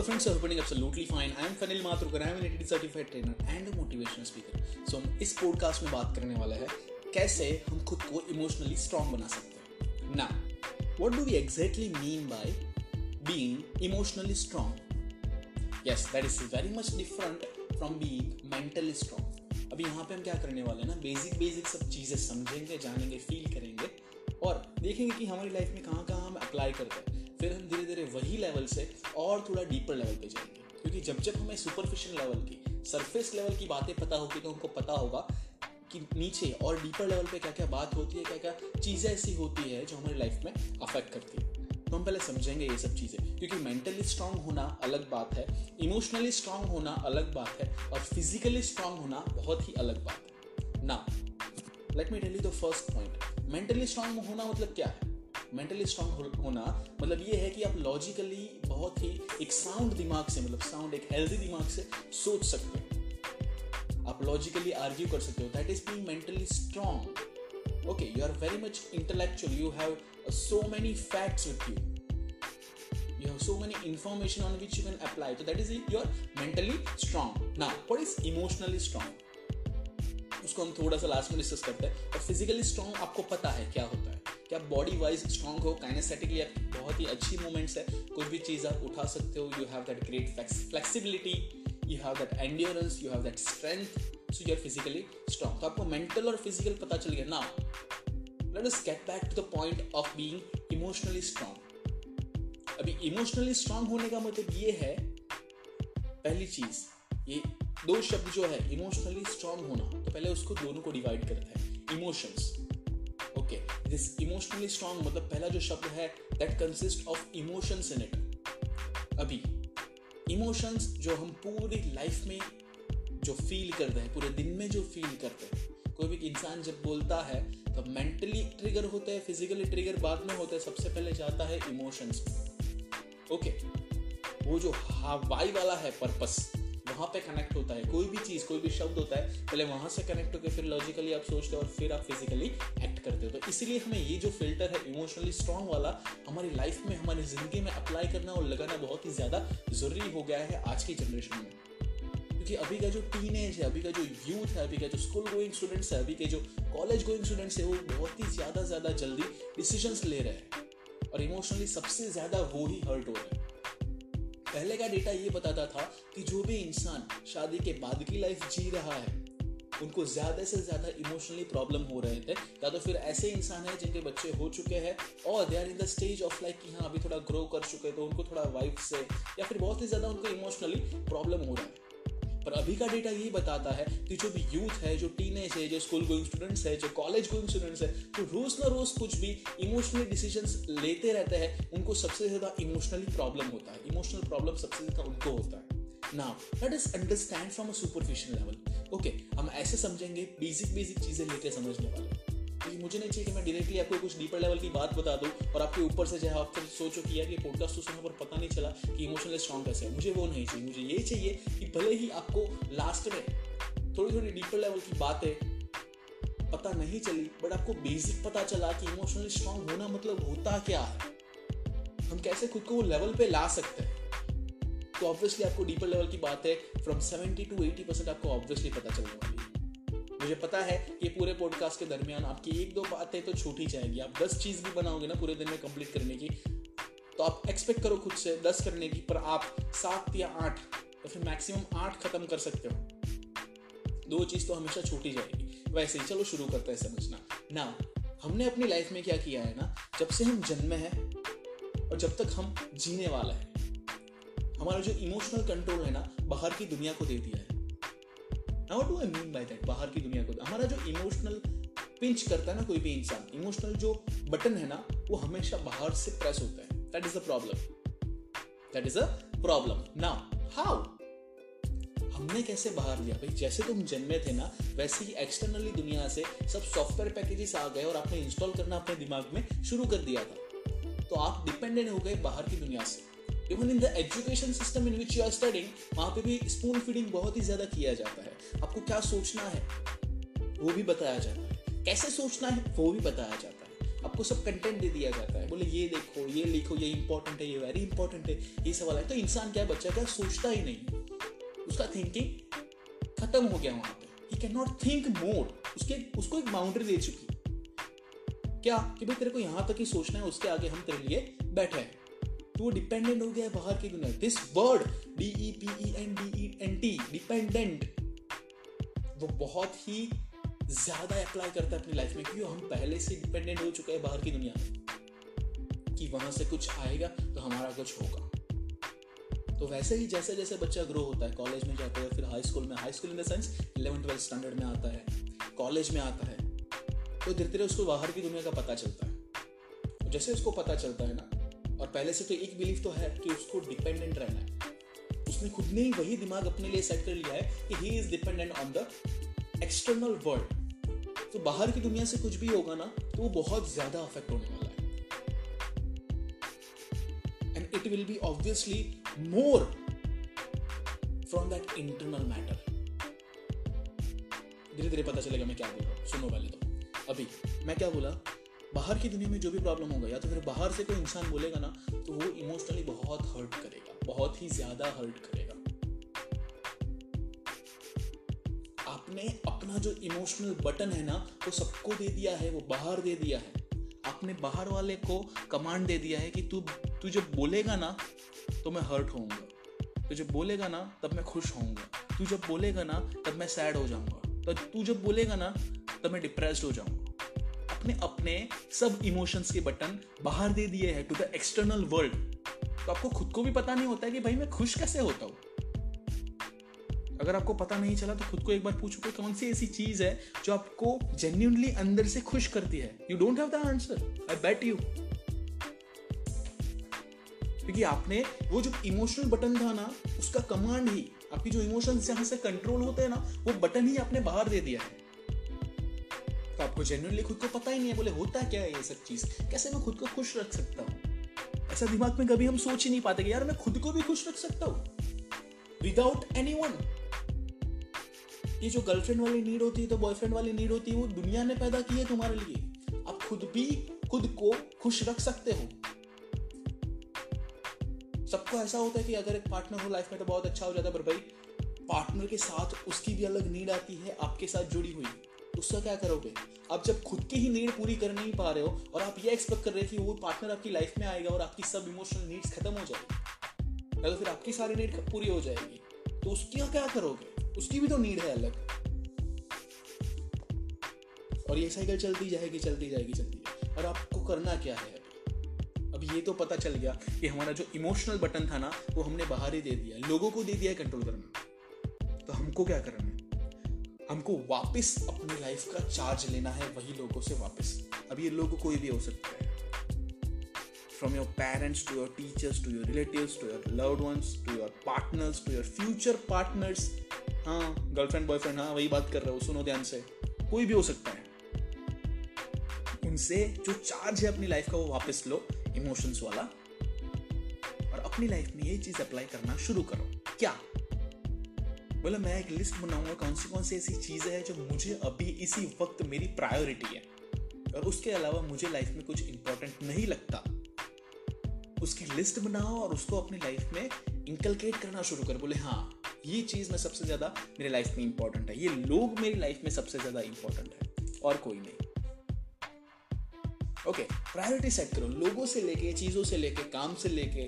Hello friends, so hoping absolutely fine. I am Fanil Matrukar. I am an ETD certified trainer and a motivational speaker. So हम इस podcast में बात करने वाले हैं कैसे हम खुद को इमोशनली स्ट्रांग बना सकते हैं ना what do we exactly mean by being emotionally strong yes that is very much different from being mentally strong अभी यहाँ पे हम क्या करने वाले हैं ना बेसिक बेसिक सब चीज़ें समझेंगे जानेंगे फील करेंगे और देखेंगे कि हमारी लाइफ में कहाँ कहाँ हम अप्लाई करते हैं फिर हम धीरे धीरे वही लेवल से और थोड़ा डीपर लेवल पे जाएँगे। क्योंकि जब जब हमें सुपरफिशियल लेवल की सरफेस लेवल की बातें पता होगी तो हमको पता होगा कि नीचे और डीपर लेवल पे क्या क्या बात होती है क्या क्या चीज़ें ऐसी होती है जो हमारी लाइफ में अफेक्ट करती है। तो हम पहले समझेंगे ये सब चीज़ें, क्योंकि मेंटली स्ट्रांग होना अलग बात है इमोशनली स्ट्रांग होना अलग बात है और फिजिकली स्ट्रांग होना बहुत ही अलग बात है। ना let me tell you the first point mentally strong होना मतलब क्या है? मेंटली स्ट्रांग होना मतलब ये है कि आप लॉजिकली बहुत ही एक साउंड दिमाग से मतलब साउंड एक हेल्दी दिमाग से सोच सकते हो। आप लॉजिकली आर्ग्यू कर सकते हो that is being mentally strong okay you are very much intellectual you have so many facts with you you have so many information on which you can apply, so that is it you're mentally strong now, what is emotionally strong? उसको हम थोड़ा सा last में discuss करते हैं। और physically strong आपको पता है क्या होता है। कि आप बॉडी वाइज स्ट्रांग हो? काइनेस्थेटिकली आप बहुत ही अच्छी मूवमेंट्स है। कोई भी चीज़ आप उठा सकते हो। You have that great flexibility you have that endurance you have that strength so you are physically strong तो आपको मेंटल और फ़िज़िकल पता चल गया। ना let us get back to the point of being emotionally strong अभी emotionally strong होने का मतलब ये है, पहली चीज़, ये दो शब्द जो है इमोशनली स्ट्रांग होना तो पहले उसको दोनों को डिवाइड करते हैं। इमोशंस दिस इमोशनली स्ट्रांग मतलब पहला जो शब्द है that consist of emotions in it अभी इमोशंस जो हम पूरी लाइफ में जो फील करते हैं, पूरे दिन में जो फील करते हैं, कोई भी इंसान जब बोलता है तो मेंटली ट्रिगर होता है फिजिकली ट्रिगर बाद में होता है, सबसे पहले जाता है इमोशंस ओके okay. वो जो हवाई वाला है पर्पस वहाँ पे कनेक्ट होता है, कोई भी चीज़, कोई भी शब्द होता है, पहले वहाँ से कनेक्ट होकर फिर लॉजिकली आप सोचते हो और फिर आप फिजिकली एक्ट करते हो। तो इसलिए हमें ये जो फ़िल्टर है इमोशनली स्ट्रांग वाला, हमारी लाइफ में, हमारी ज़िंदगी में अप्लाई करना और लगाना बहुत ही ज़्यादा ज़रूरी हो गया है आज की जनरेशन में। क्योंकि अभी का जो टीन एज है, अभी का जो यूथ है, अभी का जो स्कूल गोइंग स्टूडेंट्स है, अभी के जो कॉलेज गोइंग स्टूडेंट्स है, वो बहुत ही ज़्यादा ज़्यादा जल्दी डिसीजंस ले रहे हैं। और इमोशनली सबसे ज़्यादा वो ही हर्ट हो रहे हैं। पहले का डेटा ये बताता था कि जो भी इंसान शादी के बाद की लाइफ जी रहा है, उनको ज़्यादा से ज़्यादा इमोशनली प्रॉब्लम हो रहे थे या तो फिर ऐसे इंसान है जिनके बच्चे हो चुके हैं और they are in the stage of like कि हाँ अभी थोड़ा ग्रो कर चुके तो उनको थोड़ा वाइफ से या फिर बहुत ही ज़्यादा उनको इमोशनली प्रॉब्लम हो रहा है। पर अभी का डेटा ये बताता है कि जो भी यूथ है, जो टीनेज है, जो स्कूल गोइंग स्टूडेंट्स है, जो कॉलेज गोइंग स्टूडेंट्स है तो रोज ना रोज कुछ भी इमोशनल डिसीज़न लेते रहते हैं, उनको सबसे ज़्यादा इमोशनली प्रॉब्लम होता है। इमोशनल प्रॉब्लम सबसे ज़्यादा उनको होता है। Now let us understand from a superficial level okay हम ऐसे समझेंगे बेसिक बेसिक चीज़ें लेके समझने वाले। मुझे नहीं चाहिए कि मैं डायरेक्टली आपको कुछ डीपर लेवल की बात बता दूँ और आपके ऊपर से जो आप सोचो कि यार पॉडकास्ट तो सुनने पर पता नहीं चला कि इमोशनल स्ट्रॉन्ग कैसे है। मुझे वो नहीं चाहिए। मुझे ये चाहिए कि भले ही आपको लास्ट में थोड़ी थोड़ी डीपर लेवल की बातें पता नहीं चली बट आपको बेसिक पता चला कि इमोशनली स्ट्रांग होना मतलब होता क्या है। हम कैसे खुद को वो लेवल पे ला सकते हैं? तो ऑब्वियसली आपको डीपर लेवल की बात है। From seventy two eighty percent आपको ऑब्वियसली पता चलने वाली है। मुझे पता है कि पूरे पॉडकास्ट के दरमियान आपकी एक दो बातें तो छूट ही जाएगी। आप दस चीज़ भी बनाओगे ना पूरे दिन में कंप्लीट करने की तो आप एक्सपेक्ट करो खुद से दस करने की, पर आप सात या आठ, या फिर मैक्सिमम आठ खत्म कर सकते हो। दो चीज़ तो हमेशा छूट जाएगी। वैसे ही, चलो शुरू करते हैं समझना। ना हमने अपनी लाइफ में क्या किया है ना? जब से हम जन्मे हैं और जब तक हम जीने वाला है, हमारा जो इमोशनल कंट्रोल है ना, बाहर की दुनिया को दे दिया। Now do I mean by that बाहर की दुनिया को। हमारा जो इमोशनल पिंच करता है ना कोई भी इंसान इमोशनल जो बटन है ना, वो हमेशा बाहर से प्रेस होता है। That is a problem that is a problem now how हमने कैसे बाहर लिया? भाई, जैसे तुम जन्मे थे ना, वैसे ही एक्सटर्नली दुनिया से सब सॉफ्टवेयर पैकेजेस आ गए और आपने इंस्टॉल करना अपने दिमाग में शुरू कर दिया था। तो आप डिपेंडेंट हो गए बाहर की दुनिया से। Even in the education system in which you are studying वहाँ पे भी स्पून फीडिंग बहुत ही ज़्यादा किया जाता है। आपको क्या सोचना है? वो भी बताया जाता है। कैसे सोचना है? वो भी बताया जाता है। आपको सब कंटेंट दे दिया जाता है। बोले, ये देखो, ये लिखो, ये इंपॉर्टेंट है, ये वेरी इंपॉर्टेंट है, ये सवाल है। तो इंसान क्या बच्चा क्या सोचता ही नहीं। उसका थिंकिंग खत्म हो गया वहाँ पे। He can not think more उसके, उसको एक बाउंड्री दे चुकी। क्या? कि भाई तेरे को यहाँ तक ही सोचना है, उसके आगे हम तेरे लिए बैठे हैं। तो वो डिपेंडेंट हो गया है बाहर की दुनिया। This word D E P E N D E N T dependent वो बहुत ही ज़्यादा अप्लाई करता है अपनी लाइफ में, क्योंकि हम पहले से डिपेंडेंट हो चुके हैं बाहर की दुनिया में, कि वहाँ से कुछ आएगा तो हमारा कुछ होगा। तो वैसे ही जैसे जैसे बच्चा ग्रो होता है कॉलेज में जाता है, फिर हाई स्कूल में high school in the sense eleven twelfth standard में आता है कॉलेज में आता है तो धीरे धीरे उसको बाहर की दुनिया का पता चलता है। जैसे उसको पता चलता है ना, और पहले से तो एक बिलीफ तो है कि उसको डिपेंडेंट रहना है। उसने खुद ने ही वही दिमाग अपने लिए सेट कर लिया है कि he is dependent on the external world तो बाहर की दुनिया से कुछ भी होगा ना तो वो बहुत ज़्यादा अफेक्ट होने वाला है. And it will be obviously more from that internal matter धीरे धीरे पता चलेगा मैं क्या बोल रहा हूँ. सुनो पहले तो. अभी मैं क्या बोला? बाहर की दुनिया में जो भी प्रॉब्लम होगा, या तो फिर बाहर से कोई इंसान बोलेगा ना तो वो इमोशनली बहुत हर्ट करेगा. बहुत ही ज़्यादा हर्ट करेगा। आपने अपना जो इमोशनल बटन है ना, वो सबको दे दिया है, वो बाहर दे दिया है। आपने बाहर वाले को कमांड दे दिया है कि तू तू जब बोलेगा ना तो मैं हर्ट होऊँगा। तू जब बोलेगा ना, तब मैं खुश होऊँगा। तू जब बोलेगा ना, तब मैं सैड हो जाऊँगा। तो तू जब बोलेगा ना, तब मैं डिप्रेस्ड हो जाऊँगा। अपने अपने सब इमोशंस के बटन बाहर दे दिए हैं टू द एक्सटर्नल वर्ल्ड तो आपको खुद को भी पता नहीं होता है कि भाई मैं खुश कैसे होता हूँ। अगर आपको पता नहीं चला तो खुद को एक बार पूछो कि कौन सी ऐसी चीज़ है जो आपको जेन्यूनली अंदर से खुश करती है। You don't have the answer I bet you क्योंकि आपने वो जो इमोशनल बटन था ना, उसका कमांड ही, आपकी जो इमोशंस जहाँ से कंट्रोल होते हैं ना, वो बटन ही आपने बाहर दे दिया है। तो आपको जेन्यूनली खुद को पता ही नहीं है, बोले होता क्या है ये सब चीज़? कैसे मैं खुद को खुश रख सकता हूँ? ऐसा दिमाग में कभी हम सोच ही नहीं पाते कि यार मैं खुद को भी खुश रख सकता हूँ। विदाउट एनी वन ये जो गर्लफ्रेंड वाली नीड होती है तो बॉयफ्रेंड वाली नीड होती है, वो दुनिया ने पैदा की है तुम्हारे लिए। आप खुद भी, खुद को खुश रख सकते हो। सबको ऐसा होता है कि अगर एक पार्टनर हो लाइफ में तो बहुत अच्छा हो जाता है, पर भाई पार्टनर के साथ उसकी भी अलग नीड आती है, आपके साथ जुड़ी हुई। उसका क्या करोगे? आप जब खुद की ही नीड पूरी कर नहीं पा रहे हो और आप ये एक्सपेक्ट कर रहे हो कि वो पार्टनर आपकी लाइफ में आएगा और आपकी सब इमोशनल नीड्स खत्म हो जाएगी। या तो फिर आपकी सारी नीड पूरी हो जाएगी तो उसकी क्या करोगे? उसकी भी तो नीड है अलग। और ये साइकिल चलती जाएगी चलती जाएगी चलती जाएगी। और आपको करना क्या है? अब ये तो पता चल गया कि हमारा जो इमोशनल बटन था ना, वो हमने बाहर ही दे दिया। लोगों को दे दिया कंट्रोल करना। तो हमको क्या करना हमको वापस अपनी लाइफ का चार्ज लेना है वही लोगों से वापस। अब ये लोग कोई भी हो सकता है। From your parents to your teachers to your relatives to your loved ones to your partners to your future हाँ गर्लफ्रेंड बॉयफ्रेंड हाँ वही बात कर रहा हूँ, सुनो ध्यान से। कोई भी हो सकता है। उनसे जो चार्ज है अपनी लाइफ का वो वापस लो इमोशंस वाला। और अपनी लाइफ में ये चीज़ अप्लाई करना शुरू करो। क्या? बोले, मैं एक लिस्ट बनाऊँगा कौन सी कौन सी ऐसी चीज़ें हैं जो मुझे अभी इसी वक्त मेरी प्रायोरिटी है। और उसके अलावा मुझे लाइफ में कुछ इंपॉर्टेंट नहीं लगता। उसकी लिस्ट बनाओ और उसको अपनी लाइफ में इंकलकेट करना शुरू कर। बोले हाँ ये चीज़ में सबसे ज़्यादा मेरे लाइफ में इंपॉर्टेंट है। ये लोग मेरी लाइफ में सबसे ज़्यादा इंपॉर्टेंट है। और कोई नहीं। ओके प्रायोरिटी सेट करो। लोगों से लेके, चीज़ों से लेके, काम से लेके,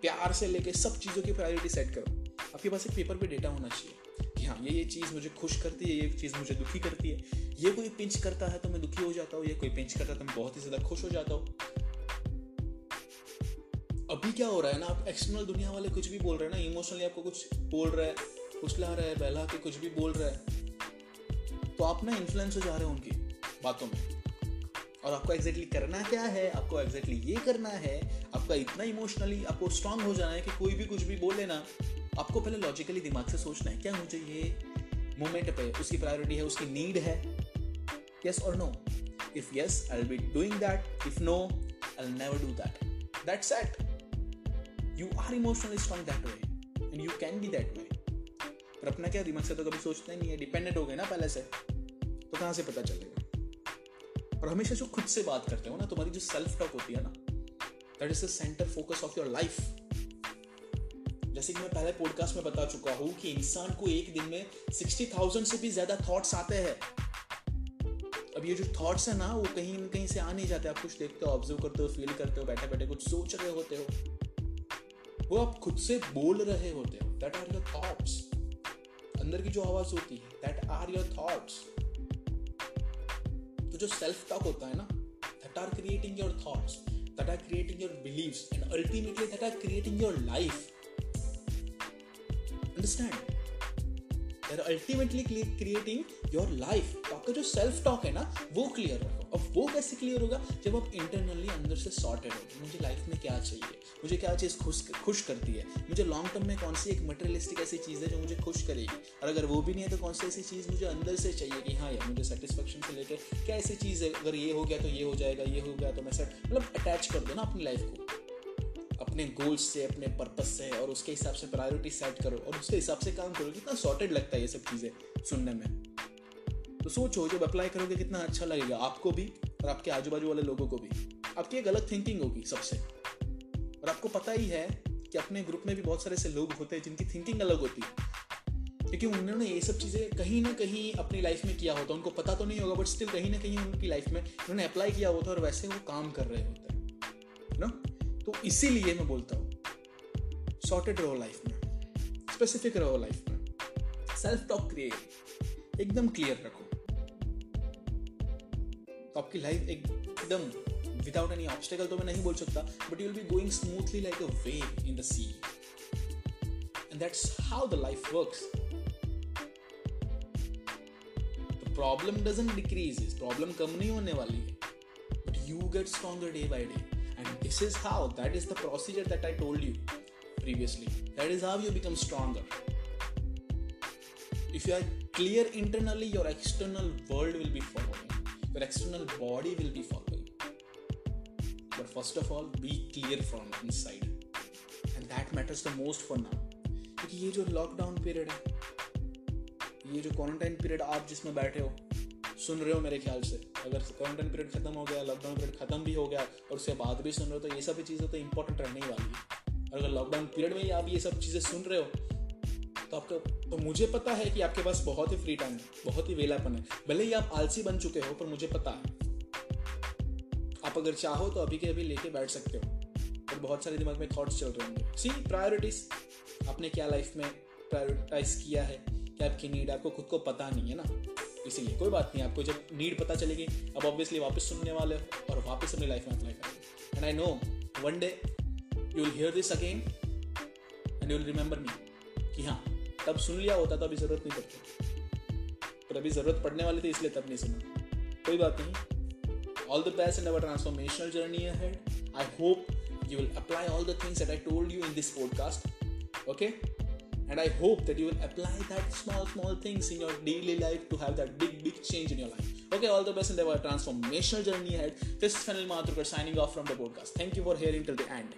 प्यार से लेके सब चीज़ों की प्रायोरिटी सेट करो। आपके पास एक पेपर पे डेटा होना चाहिए कि हाँ ये ये चीज़ मुझे खुश करती है, ये चीज़ मुझे दुखी करती है। ये कोई पिंच करता है तो मैं दुखी हो जाता हूँ, ये कोई पिंच करता है तो मैं बहुत ही ज़्यादा खुश हो जाता हूँ। अभी क्या हो रहा है ना, आप एक्सटर्नल दुनिया वाले कुछ भी बोल रहे हैं ना इमोशनली आपको कुछ बोल रहा है फुसला रहा है, बहला के कुछ भी बोल रहा है तो आप ना इन्फ्लुएंस हो जा रहे हो उनकी बातों में। और आपको एग्जैक्टली exactly करना क्या है, आपको एग्जैक्टली exactly ये करना है, आपका इतना इमोशनली आपको स्ट्रांग हो जाना है कि कोई भी कुछ भी बोले ना आपको पहले लॉजिकली दिमाग से सोचना है, क्या मुझे ये मोमेंट पे उसकी प्रायोरिटी है, उसकी नीड है? यस और no if yes I be doing that if no I never do that that's it you are emotionally strong that way and you can be that way पर अपना क्या दिमाग से तो कभी सोचते नहीं है? डिपेंडेंट हो गए ना पहले से तो कहाँ से पता चलेगा? और हमेशा जो खुद से बात करते हो ना, तुम्हारी जो सेल्फ टॉक होती है ना that is the center focus of your life जैसे कि मैं पहले पॉडकास्ट में बता चुका हूँ कि इंसान को एक दिन में सिक्सटी थाउज़ेंड से भी ज़्यादा थॉट्स आते हैं। अब ये जो थॉट्स है ना, वो कहीं न कहीं से आ नहीं जाते। आप कुछ देखते हो ऑब्ज़र्व करते हो फील करते हो बैठे बैठे कुछ सोच रहे होते हो। वो आप खुद से बोल रहे होते हो। दैट आर योर थॉट्स अंदर की जो आवाज़ होती है दैट आर योर थॉट्स तो जो सेल्फ टॉक होता है ना that are creating your thoughts that are creating your believes and ultimately that are creating your life understand they are ultimately creating your life तो आपका जो सेल्फ टॉक है ना, वो क्लियर होगा। अब वो कैसे क्लियर होगा? जब आप इंटरनली अंदर से सॉर्टेड हो मुझे लाइफ में क्या चाहिए? मुझे क्या चीज़ खुश खुश करती है? मुझे लॉन्ग टर्म में कौन सी एक मटेरियलिस्टिक ऐसी चीज़ है जो मुझे खुश करेगी? और अगर वो भी नहीं है तो कौन सी ऐसी चीज़ मुझे अंदर से चाहिए कि हाँ यार, मुझे सेटिस्फेक्शन से लेकर क्या ऐसी चीज़ है? अगर ये हो गया तो ये हो जाएगा, ये हो गया तो मैं सेट मतलब अटैच कर दो ना अपनी लाइफ को। अपने गोल्स से, अपने पर्पज से और उसके हिसाब से प्रायोरिटी सेट करो और उसके हिसाब से काम करो। कितना सॉर्टेड लगता है ये सब चीज़ें सुनने में। तो सोचो, जब अप्लाई करोगे कितना अच्छा लगेगा आपको भी और आपके आजू बाजू वाले लोगों को भी। आपकी एक अलग थिंकिंग होगी सबसे। और आपको पता ही है कि अपने ग्रुप में भी बहुत सारे ऐसे लोग होते हैं जिनकी थिंकिंग अलग होती है। क्योंकि उन्होंने ये सब चीज़ें कहीं ना कहीं अपनी लाइफ में किया होता उनको पता तो नहीं होगा बट स्टिल कहीं ना कहीं उनकी लाइफ में उन्होंने अप्लाई किया होता और वैसे वो काम कर रहे होते हैं। ना तो इसीलिए मैं बोलता हूँ सॉर्टेड रहो लाइफ में स्पेसिफिक रहो लाइफ में सेल्फ टॉक क्रिएट एकदम क्लियर रखो। तो आपकी लाइफ एकदम विदाउट एनी ऑब्स्टेकल तो मैं नहीं बोल सकता but you will be going smoothly like a wave in the sea and that's how the life works problem doesn't decrease problem कम नहीं होने वाली है but you get stronger day by day and this is how that is the procedure that i told you previously that is how you become stronger if you are clear internally your external world will be following your external body will be following but first of all be clear from inside and that matters the most for now क्योंकि ये जो lockdown period है ये जो quarantine period आप जिसमें बैठे हो सुन रहे हो मेरे ख्याल से। अगर क्वारंटाइन पीरियड खत्म हो गया लॉकडाउन पीरियड खत्म भी हो गया, और उसके बाद भी सुन रहे हो तो ये सभी चीज़ें तो इंपॉर्टेंट रहने ही वाली है। अगर लॉकडाउन पीरियड में ही आप ये सब चीज़ें सुन रहे हो तो आपको तो मुझे पता है कि आपके पास बहुत ही फ्री टाइम है, बहुत ही वेलापन है। भले ही आप आलसी बन चुके हो, पर मुझे पता है। आप अगर चाहो तो अभी के अभी लेके बैठ सकते हो और बहुत सारे दिमाग में थॉट्स चल रहे होंगे। सी प्रायोरिटीज आपने क्या लाइफ में प्रायोरिटाइज किया है? क्या आपकी नीड आपको खुद को पता नहीं है ना? इसीलिए, कोई बात नहीं, आपको जब नीड पता चलेगी, अब ऑब्वियसली वापस सुनने वाले हो और वापस अपनी लाइफ में अप्लाई करेंगे and I know one day you will hear this again and you will remember me कि हाँ तब सुन लिया होता तो अभी ज़रूरत नहीं पड़ती पर अभी ज़रूरत पड़ने वाली थी, इसलिए तब नहीं सुना कोई बात नहीं all the best in our transformational journey ahead I hope you will apply all the things that I told you in this podcast. Okay? And I hope that you will apply that small, small things in your daily life to have that big, big change in your life. Okay, all the best in the transformational journey ahead. This is Fanil Mathurkar signing off from the podcast. Thank you for hearing till the end.